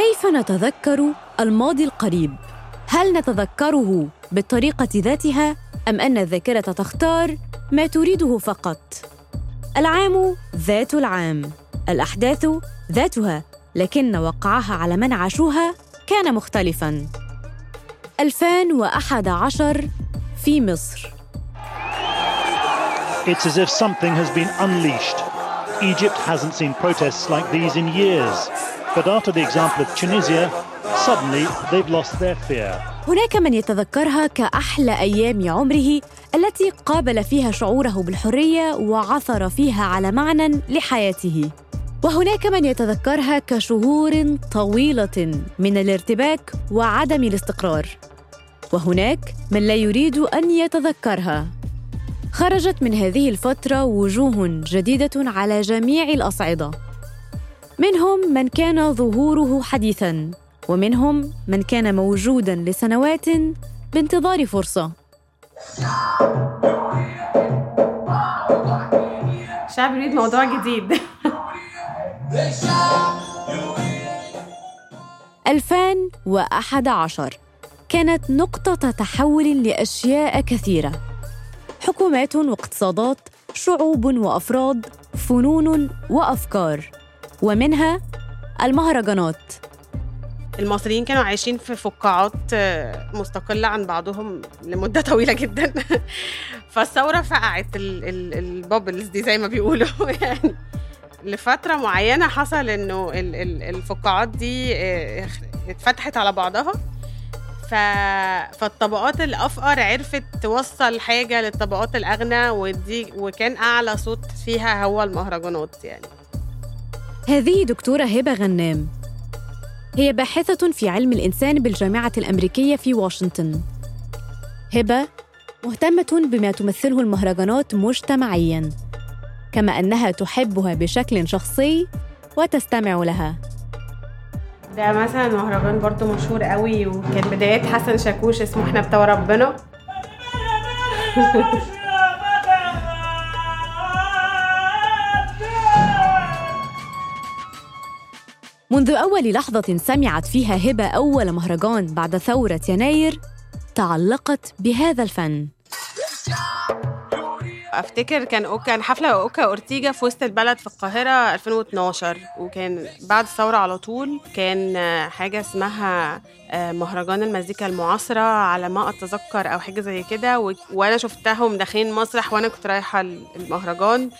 كيف نتذكر الماضي القريب هل نتذكره بالطريقة ذاتها أم أن الذاكرة تختار ما تريده فقط العام ذات العام الأحداث ذاتها لكن وقعها على من عاشوها كان مختلفا 2011 في مصر It's as if something has been unleashed. Egypt hasn't seen protests like these in years. But after the example of Tunisia, suddenly they've lost their fear. هناك من يتذكرها كأحلى أيام عمره التي قابل فيها شعوره بالحرية وعثر فيها على معنى لحياته. وهناك من يتذكرها كشهور طويلة من الارتباك وعدم الاستقرار. وهناك من لا يريد أن يتذكرها. خرجت من هذه الفترة وجوه جديدة على جميع الأصعدة. منهم من كان ظهوره حديثاً ومنهم من كان موجودا لسنوات بانتظار فرصة. الشعب يريد موضوع جديد. 2011 كانت نقطة تحول لأشياء كثيرة. حكومات واقتصادات شعوب وأفراد فنون وأفكار. ومنها المهرجانات. المصريين كانوا عايشين في فقاعات آه، مستقلة عن بعضهم لمدة طويلة جدا. فالثورة فقعت البابلز دي زي ما بيقولوا. يعني لفترة معينة حصل إنه الفقاعات دي آه، اتفتحت على بعضها. فالطبقات الأفقر عرفت توصل حاجة للطبقات الأغنى ودي وكان أعلى صوت فيها هو المهرجانات يعني. هذه دكتورة هبة غنام هي باحثة في علم الإنسان بالجامعة الأمريكية في واشنطن. هبة مهتمة بما تمثله المهرجانات مجتمعياً، كما أنها تحبها بشكل شخصي وتستمع لها. ده مثلا مهرجان برضه مشهور قوي وكان بدايات حسن شاكوش اسمه إحنا بتوع ربنا منذ أول لحظة سمعت فيها هبة أول مهرجان بعد ثورة يناير تعلقت بهذا الفن. أفتكر كان كان حفلة أوكا أورتيجا في وسط البلد في القاهرة 2012 وكان بعد الثورة على طول كان حاجة اسمها آه، مهرجان المزيكا المعاصرة على ما أتذكر أو حاجة زي كده وأنا شفتهم داخلين مسرح وأنا كنت رايحة المهرجان.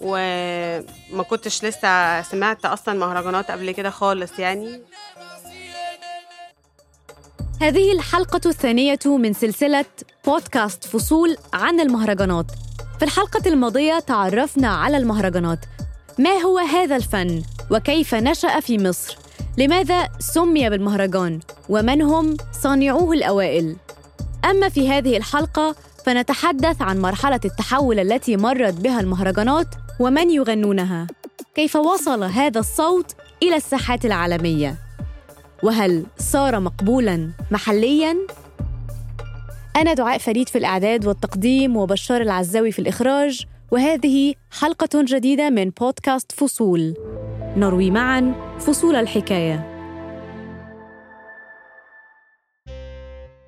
وما كنتش لسه سمعت أصلا مهرجانات قبل كده خالص يعني هذه الحلقة الثانية من سلسلة بودكاست فصول عن المهرجانات. في الحلقة الماضية تعرفنا على المهرجانات. ما هو هذا الفن؟ وكيف نشأ في مصر؟ لماذا سمي بالمهرجان؟ ومن هم صانعوه الأوائل؟ أما في هذه الحلقة فنتحدث عن مرحلة التحول التي مرت بها المهرجانات ومن يغنونها. كيف وصل هذا الصوت إلى الساحات العالمية؟ وهل صار مقبولا محليا؟ أنا دعاء فريد في الإعداد والتقديم وبشار العزاوي في الإخراج وهذه حلقة جديدة من بودكاست فصول. نروي معا فصول الحكاية.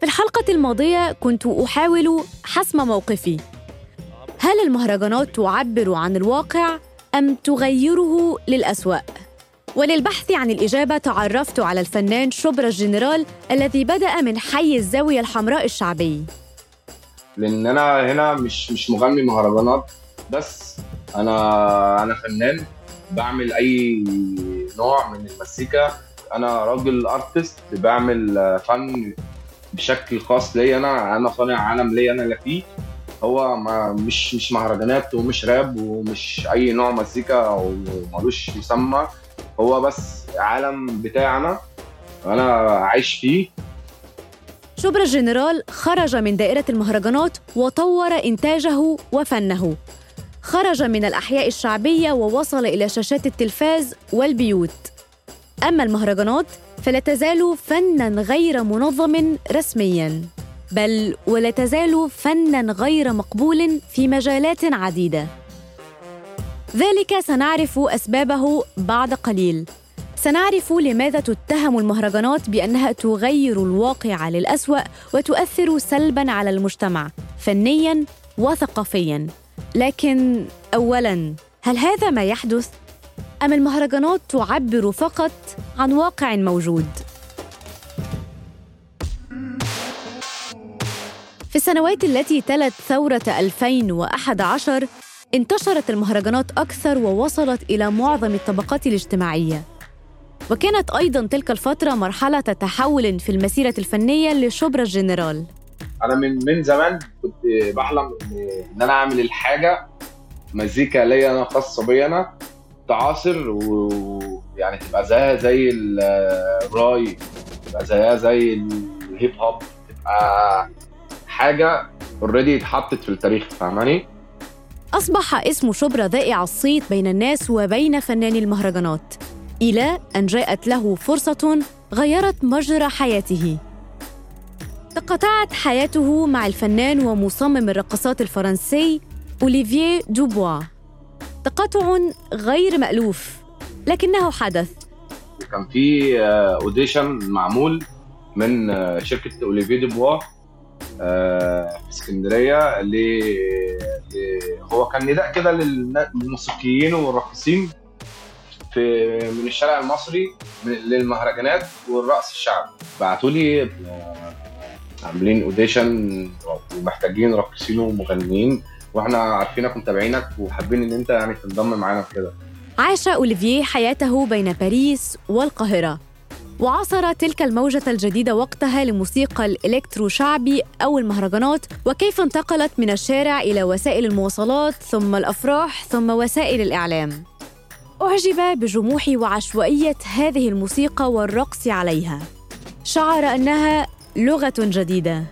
في الحلقة الماضية كنت أحاول حسم موقفي. هل المهرجانات تعبر عن الواقع أم تغيره للأسوأ؟ وللبحث عن الإجابة تعرفت على الفنان شبرا الجنرال الذي بدأ من حي الزاوية الحمراء الشعبي. لأن أنا هنا مش مش مغني مهرجانات بس أنا أنا فنان بعمل أي نوع من المزيكا. أنا راجل أرتست بعمل فن بشكل خاص ليا أنا أنا صانع عالم ليا أنا اللي فيه. هو ما مش مش مهرجانات ومش راب ومش أي نوع مزيكا ومالوش مسمى. هو بس عالم بتاعنا أنا عايش فيه. شبرا الجنرال خرج من دائرة المهرجانات وطور إنتاجه وفنه. خرج من الأحياء الشعبية ووصل إلى شاشات التلفاز والبيوت. أما المهرجانات فلا تزال فناً غير منظم رسمياً بل ولا تزال فنا غير مقبول في مجالات عديدة. ذلك سنعرف أسبابه بعد قليل. سنعرف لماذا تتهم المهرجانات بأنها تغير الواقع للأسوأ وتؤثر سلباً على المجتمع فنياً وثقافياً. لكن أولاً هل هذا ما يحدث؟ أم المهرجانات تعبر فقط عن واقع موجود؟ في السنوات التي تلت ثورة 2011 انتشرت المهرجانات أكثر ووصلت إلى معظم الطبقات الاجتماعية. وكانت أيضا تلك الفترة مرحلة تحول في المسيرة الفنية لشبرا الجنرال أنا من من زمان كنت بحلم إن أنا أعمل الحاجة مزيكا ليا أنا خاصة بيا أنا. تعاصر ويعني تبقى زيها زي الراي تبقى زيها زي الهيب هوب تبقى حاجة اوريدي اتحطت في التاريخ فاهماني؟ أصبح اسم شبرا ذائع الصيت بين الناس وبين فناني المهرجانات. إلى أن جاءت له فرصة غيرت مجرى حياته. تقاطعت حياته مع الفنان ومصمم الرقصات الفرنسي أوليفييه دوبوا تقاطع غير مألوف لكنه حدث. كان في audition معمول من آه، شركة اوليفيه ديبوا آه، في اسكندرية ل- هو كان نداء كده للموسيقيين والراقصين في من الشارع المصري للمهرجانات والرقص الشعبي بعتوا لي آه، عاملين audition ومحتاجين راقصين ومغنيين. وإحنا عارفينك ومتابعينك وحابين إن أنت يعني تنضم معانا كده عاش أوليفييه حياته بين باريس والقاهرة. وعاصر تلك الموجة الجديدة وقتها لموسيقى الإلكترو شعبي أو المهرجانات وكيف انتقلت من الشارع إلى وسائل المواصلات ثم الأفراح ثم وسائل الإعلام. أعجب بجموح وعشوائية هذه الموسيقى والرقص عليها. شعر أنها لغة جديدة.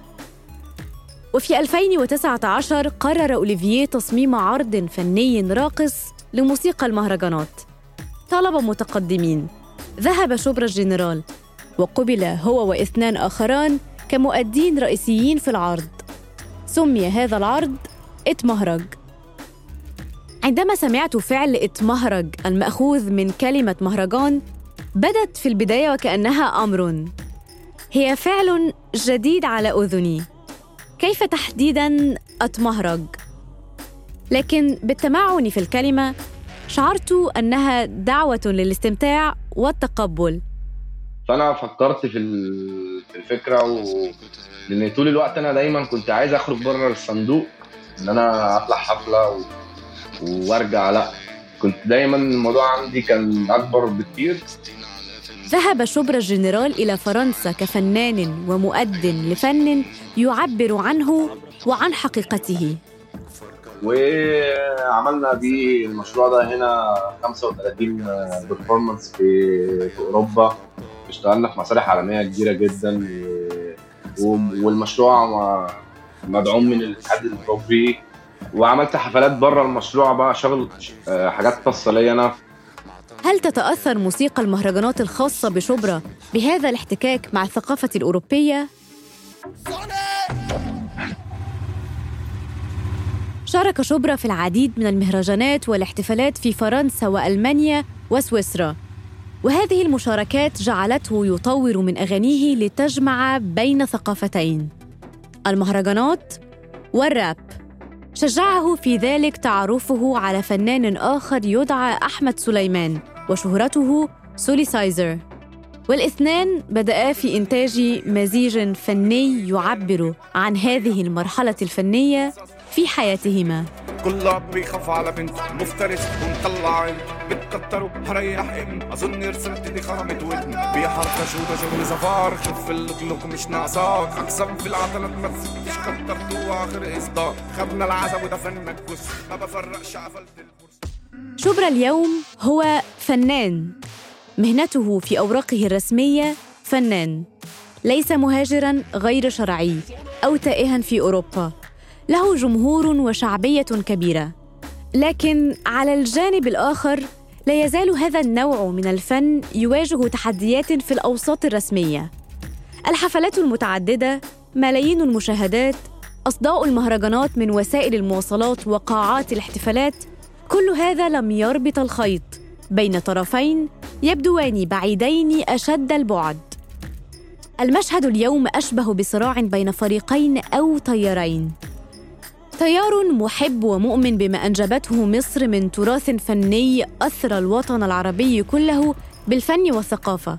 وفي 2019 قرر أوليفييه تصميم عرض فني راقص لموسيقى المهرجانات. طلب متقدمين. ذهب شبرا الجنرال وقبل هو واثنان آخران كمؤدين رئيسيين في العرض. سمي هذا العرض اتمهرج. عندما سمعت فعل اتمهرج المأخوذ من كلمة مهرجان بدت في البداية وكأنها أمر. هي فعل جديد على أذني. كيف تحديداً أتمهرج؟ لكن بالتمعن في الكلمة شعرت أنها دعوة للاستمتاع والتقبل. فأنا فكرت في ال- في الفكرة و... لأن طول الوقت أنا دايما كنت عايز أخرج بره الصندوق إن أنا أطلع حفلة و... وأرجع لأ. كنت دايما الموضوع عندي كان أكبر بكتير. ذهب شبرا الجنرال إلى فرنسا كفنان ومؤد لفن يعبر عنه وعن حقيقته. وعملنا دي المشروع ده هنا 35 بيرفورمانس في في أوروبا. اشتغلنا في مسارح عالمية كبيرة جدا. والمشروع مدعوم من الاتحاد الأوروبي. وعملت حفلات بره المشروع بقى شغل آه، حاجات خاصه ليا أنا هل تتأثر موسيقى المهرجانات الخاصة بشبرا بهذا الاحتكاك مع الثقافة الأوروبية؟ شارك شبرا في العديد من المهرجانات والاحتفالات في فرنسا وألمانيا وسويسرا. وهذه المشاركات جعلته يطور من أغانيه لتجمع بين ثقافتين. المهرجانات والراب. شجعه في ذلك تعرفه على فنان آخر يدعى أحمد سليمان. وشهرته سوليسايزر والإثنان بدأا في إنتاج مزيج فني يعبر عن هذه المرحلة الفنية في حياتهما. كل اب بيخاف على بنت مفترس ومطلع عين بتكتروا هريح ابن. أظن رسمت دي خرمت ودن. بيحرك شو ده شغل زفار. خف اللقلق مش ناقصاك. أقسم في العضلات ما تسكتش كترتوا اخر إصدار. خدنا العزب فنك بص ما بفرقش قفلت البورصه شبرا اليوم هو فنان. مهنته في أوراقه الرسمية فنان. ليس مهاجرا غير شرعي أو تائها في أوروبا. له جمهور وشعبية كبيرة. لكن على الجانب الآخر لا يزال هذا النوع من الفن يواجه تحديات في الأوساط الرسمية. الحفلات المتعددة ملايين المشاهدات أصداء المهرجانات من وسائل المواصلات وقاعات الاحتفالات كل هذا لم يربط الخيط. بين طرفين يبدوان بعيدين أشد البعد. المشهد اليوم أشبه بصراع بين فريقين أو تيارين. تيار محب ومؤمن بما أنجبته مصر من تراث فني أثرى الوطن العربي كله بالفن والثقافة.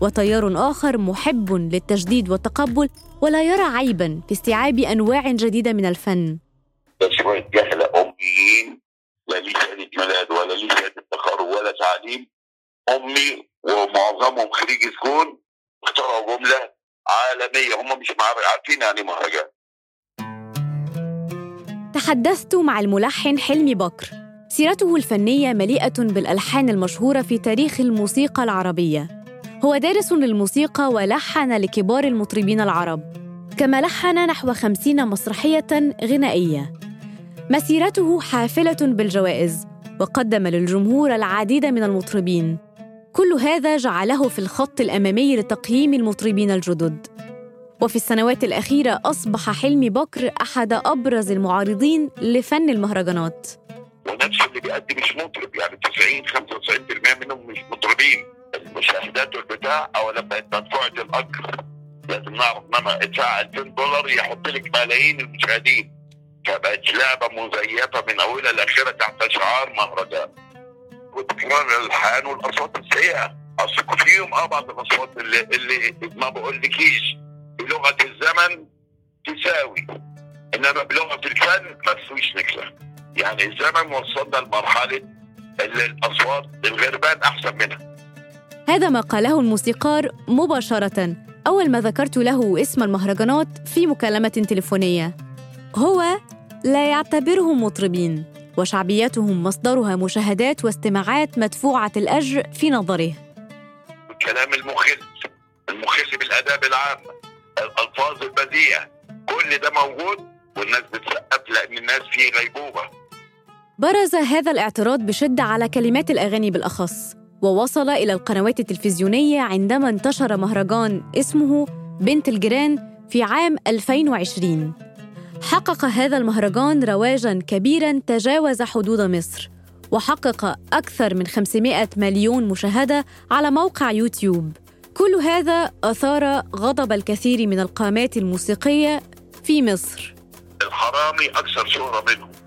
وتيار آخر محب للتجديد والتقبل ولا يرى عيبا في استيعاب أنواع جديدة من الفن شوية جهلة أميين لا ليه شهادة ميلاد ولا ليه شهادة تخرج ولا تعليم أمي ومعظمهم خريج سكون اخترعوا جملة عالمية هم مش عارفين يعني مهرجان. تحدثت مع الملحن حلمي بكر. سيرته الفنية مليئة بالألحان المشهورة في تاريخ الموسيقى العربية. هو دارس للموسيقى ولحن لكبار المطربين العرب. كما لحن نحو خمسين مسرحية غنائية. مسيرته حافلة بالجوائز. وقدم للجمهور العديد من المطربين. كل هذا جعله في الخط الأمامي لتقييم المطربين الجدد. وفي السنوات الأخيرة أصبح حلمي بكر أحد أبرز المعارضين لفن المهرجانات. ونفسه اللي بيقدم مش مطرب يعني 90 95% منهم مش مطربين. المشاهدات والبتاع اولا بقت مدفوعه الاجر لازم نعرف انما ادفع 2000 دولار يحط لك ملايين المشاهدين. فبقت لعبة مزيفة من أولها لاخرها تحت شعار مهرجان. وتكرار الالحان والأصوات السيئة. أصل فيهم آه بعض الأصوات اللي اللي ما بقولكيش. بلغه الزمن تساوي. إنما بلغه الفن ما تسويش نكله يعني الزمن وصلنا لمرحلة اللي الأصوات الغربان أحسن منها. هذا ما قاله الموسيقار مباشرة. أول ما ذكرت له اسم المهرجانات في مكالمة تليفونية. هو لا يعتبرهم مطربين وشعبيتهم مصدرها مشاهدات واستماعات مدفوعة الأجر في نظره. الكلام المخل المخل بالآداب العامة الألفاظ البذيئة كل ده موجود والناس بتسقف لأن الناس في غيبوبة. برز هذا الاعتراض بشدة على كلمات الأغاني بالأخص ووصل إلى القنوات التلفزيونية عندما انتشر مهرجان اسمه بنت الجيران في عام 2020 حقق هذا المهرجان رواجاً كبيراً تجاوز حدود مصر وحقق أكثر من 500 مليون مشاهدة على موقع يوتيوب. كل هذا أثار غضب الكثير من القامات الموسيقية في مصر. الحرامي أكثر شهرة منهم.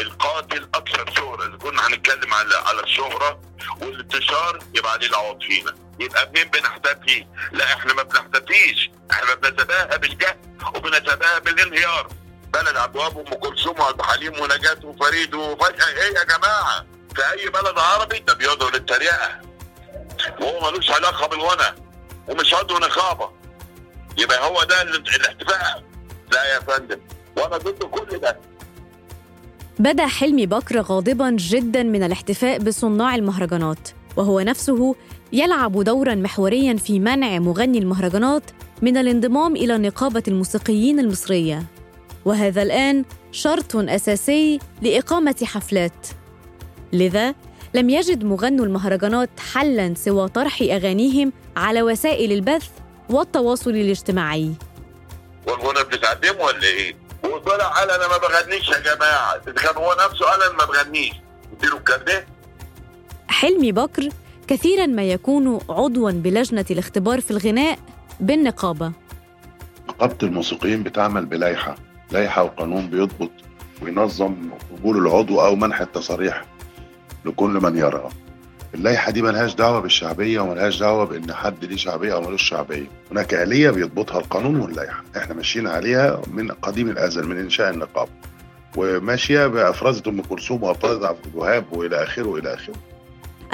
القاتل أكثر شهرة. إذا كنا هنتكلم على على الشهرة والانتشار يبقى عليه العوض فينا يبقى منين بنحتفي؟ لا إحنا ما بنحتفيش. إحنا بنتباهى بالجهل وبنتباهى بالانهيار. بلد ابواب أم كلثوم وعبد الحليم ونجاة وفريد وفجأة. إيه يا جماعة؟ في أي بلد عربي؟ ده بيدعو للتريقة. وهو ملوش علاقة بالغنى ومش عضو نقابة. يبقى هو ده الاحتفاء. لا يا فندم وأنا ضد كل ده. بدا حلمي بكر غاضبا جدا من الاحتفاء بصناع المهرجانات وهو نفسه يلعب دورا محوريا في منع مغني المهرجانات من الانضمام إلى نقابة الموسيقيين المصرية. وهذا الآن شرط أساسي لإقامة حفلات. لذا لم يجد مغنو المهرجانات حلا سوى طرح أغانيهم على وسائل البث والتواصل الاجتماعي. والغنى بتتعلمه ولا إيه؟ وطلع قال أنا ما بغنيش يا جماعة. كان هو نفسه قال أنا ما بغنيش. اديله الكارنيه حلمي بكر كثيرا ما يكون عضوا بلجنة الاختبار في الغناء بالنقابة. نقابة الموسيقيين بتعمل بلائحه لائحه وقانون بيضبط وينظم قبول العضو أو منح التصاريح لكل من يرغب. اللائحة دي ملهاش دعوة بالشعبية وملهاش دعوة بإن حد ليه شعبية أو ملوش شعبية. هناك آلية بيضبطها القانون واللائحة إحنا ماشيين عليها من قديم الأزل من إنشاء النقابة وماشية بأفرازة أم كلثوم وأفرازة عبد الوهاب وإلى آخره وإلى آخره.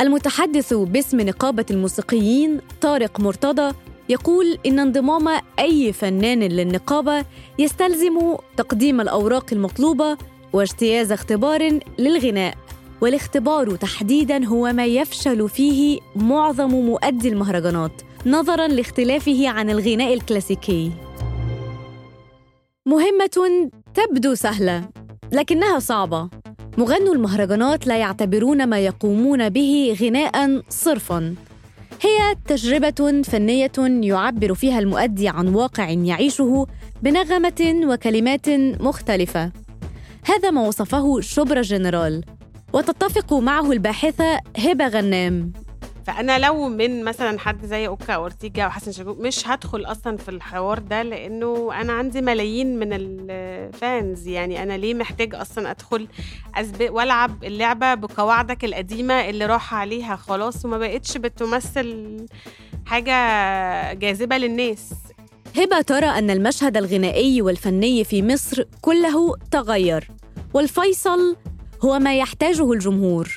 المتحدث باسم نقابة الموسيقيين طارق مرتضى يقول إن انضمام أي فنان للنقابة يستلزم تقديم الأوراق المطلوبة واجتياز اختبار للغناء. والاختبار تحديدا هو ما يفشل فيه معظم مؤدي المهرجانات نظرا لاختلافه عن الغناء الكلاسيكي. مهمة تبدو سهلة لكنها صعبة. مغنو المهرجانات لا يعتبرون ما يقومون به غناء صرفا. هي تجربة فنية يعبر فيها المؤدي عن واقع يعيشه بنغمة وكلمات مختلفة. هذا ما وصفه شبرا جنرال. وتتفق معه الباحثة هبة غنام. فأنا لو من مثلا حد زي أوكا أورتيجا أو حسن شاكوش مش هدخل أصلا في الحوار ده لأنه أنا عندي ملايين من ال fans. يعني أنا ليه محتاج أصلا أدخل اسبق وألعب اللعبة بقواعدك القديمة اللي راح عليها خلاص وما بقتش بتمثل حاجة جاذبة للناس. هبة ترى أن المشهد الغنائي والفني في مصر كله تغير والفيصل هو ما يحتاجه الجمهور.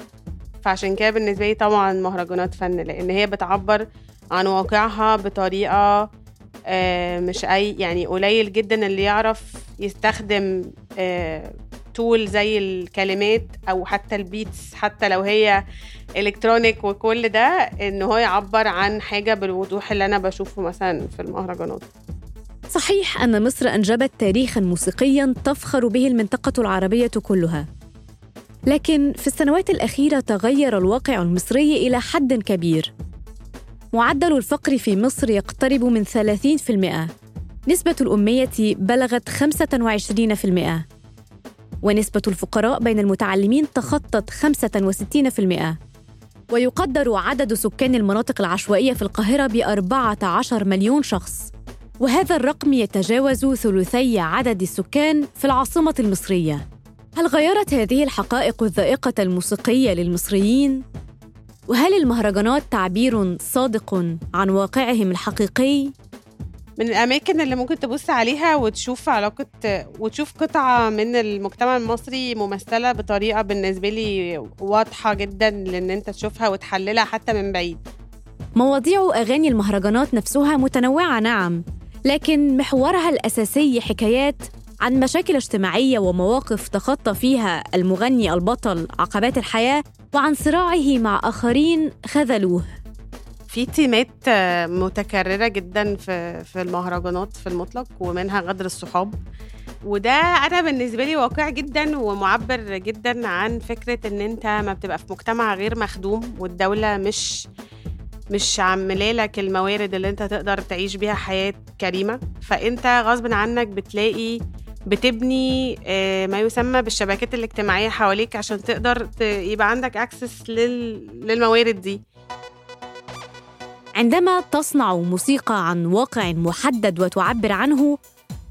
فعشان كده بالنسبة لي طبعا مهرجانات فن لأن هي بتعبر عن واقعها بطريقة آه، مش أي يعني قليل جدا اللي يعرف يستخدم tool زي الكلمات أو حتى ال beats حتى لو هي الكترونيك وكل ده إن هو يعبر عن حاجة بالوضوح اللي أنا بشوفه مثلا في المهرجانات. صحيح أن مصر أنجبت تاريخا موسيقيا تفخر به المنطقة العربية كلها. لكن في السنوات الأخيرة تغير الواقع المصري إلى حد كبير. معدل الفقر في مصر يقترب من 30% نسبة الأمية بلغت 25% ونسبة الفقراء بين المتعلمين تخطت 65% ويقدر عدد سكان المناطق العشوائية في القاهرة ب 14 مليون شخص. وهذا الرقم يتجاوز ثلثي عدد السكان في العاصمة المصرية. هل غيرت هذه الحقائق الذائقة الموسيقية للمصريين؟ وهل المهرجانات تعبير صادق عن واقعهم الحقيقي؟ من الأماكن اللي ممكن تبص عليها وتشوف علاقة وتشوف قطعة من المجتمع المصري ممثلة بطريقة بالنسبة لي واضحة جدا لأن أنت تشوفها وتحللها حتى من بعيد مواضيع أغاني المهرجانات نفسها متنوعة نعم لكن محورها الأساسي حكايات عن مشاكل اجتماعية ومواقف تخطى فيها المغني البطل عقبات الحياة وعن صراعه مع آخرين خذلوه. في تيمات آه، متكررة جدا في في المهرجانات في المطلق ومنها غدر الصحاب. وده أنا بالنسبة لي واقع جدا ومعبر جدا عن فكرة إن أنت ما بتبقى في مجتمع غير مخدوم والدولة مش مش عاملة لك الموارد اللي أنت تقدر تعيش بيها حياة كريمة. فأنت غصب عنك بتلاقي بتبني آه، ما يسمى بالشبكات الاجتماعية حواليك عشان تقدر يبقى عندك اكسس للموارد دي. عندما تصنع موسيقى عن واقع محدد وتعبر عنه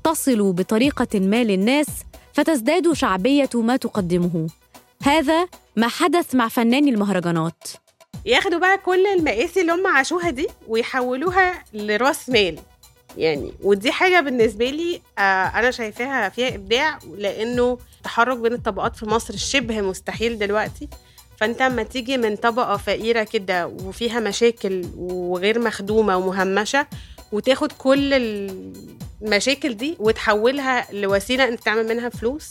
تصل بطريقة ما للناس فتزداد شعبية ما تقدمه. هذا ما حدث مع فناني المهرجانات. ياخدوا بقى كل المقاسي اللي هم عاشوها دي ويحولوها لرأس مال. يعني ودي حاجة بالنسبة لي آه أنا شايفاها فيها إبداع لأنه التحرك بين الطبقات في مصر شبه مستحيل دلوقتي. فأنت لما تيجي من طبقة فقيرة كده وفيها مشاكل وغير مخدومة ومهمشة وتاخد كل المشاكل دي وتحولها لوسيلة أنت تعمل منها فلوس.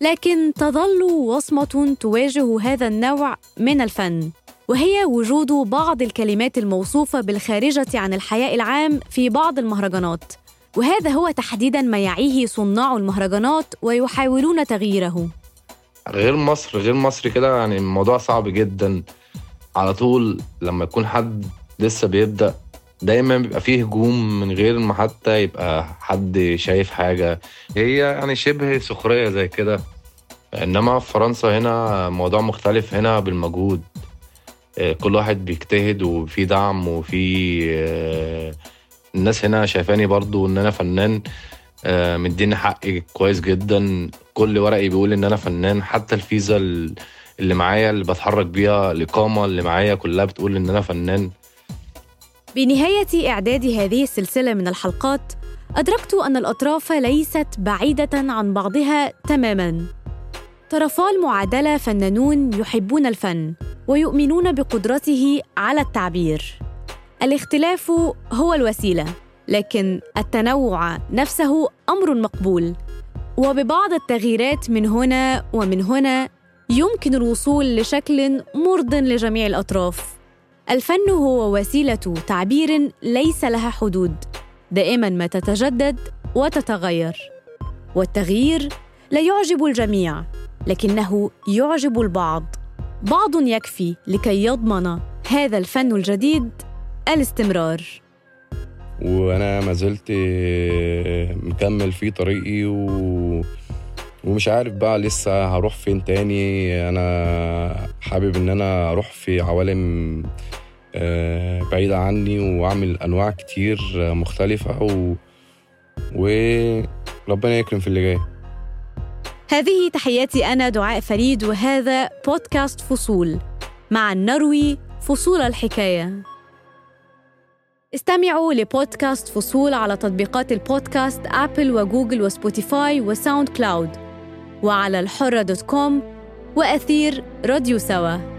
لكن تظل وصمة تواجه هذا النوع من الفن. وهي وجود بعض الكلمات الموصوفة بالخارجة عن الحياء العام في بعض المهرجانات. وهذا هو تحديدا ما يعيه صناع المهرجانات ويحاولون تغييره. غير مصر غير مصر كده يعني الموضوع صعب جدا. على طول لما يكون حد لسه بيبدأ دايما بيبقى فيه هجوم من غير ما حتى يبقى حد شايف حاجة. هي يعني شبه سخرية زي كده. إنما في فرنسا هنا موضوع مختلف هنا بالمجهود. كل واحد بيجتهد وفي دعم وفي آه، الناس هنا شايفاني برضو إن أنا فنان آه، مديني حقي كويس جدا. كل ورقي بيقول إن أنا فنان. حتى الفيزا ال- اللي معايا اللي بتحرك بيها الإقامة اللي معايا كلها بتقول إن أنا فنان. بنهاية إعداد هذه السلسلة من الحلقات أدركت أن الأطراف ليست بعيدة عن بعضها تماماً. طرفا المعادلة فنانون يحبون الفن ويؤمنون بقدرته على التعبير. الاختلاف هو الوسيلة لكن التنوع نفسه أمر مقبول. وببعض التغييرات من هنا ومن هنا يمكن الوصول لشكل مرض لجميع الأطراف. الفن هو وسيلة تعبير ليس لها حدود دائما ما تتجدد وتتغير. والتغيير لا يعجب الجميع لكنه يعجب البعض. بعض يكفي لكي يضمن هذا الفن الجديد الاستمرار. وأنا ما زلت مكمل في طريقي و... ومش عارف بقى لسه هروح فين تاني. أنا حابب إن أنا أروح في عوالم آه، بعيدة عني وأعمل أنواع كتير آه، مختلفة و... وربنا يكرم في اللي جاي. هذه تحياتي أنا دعاء فريد وهذا بودكاست فصول مع النروي فصول الحكاية. استمعوا لبودكاست فصول على تطبيقات البودكاست أبل وجوجل وسبوتيفاي وساوند كلاود وعلى الحرة dot com وأثير راديو سوا.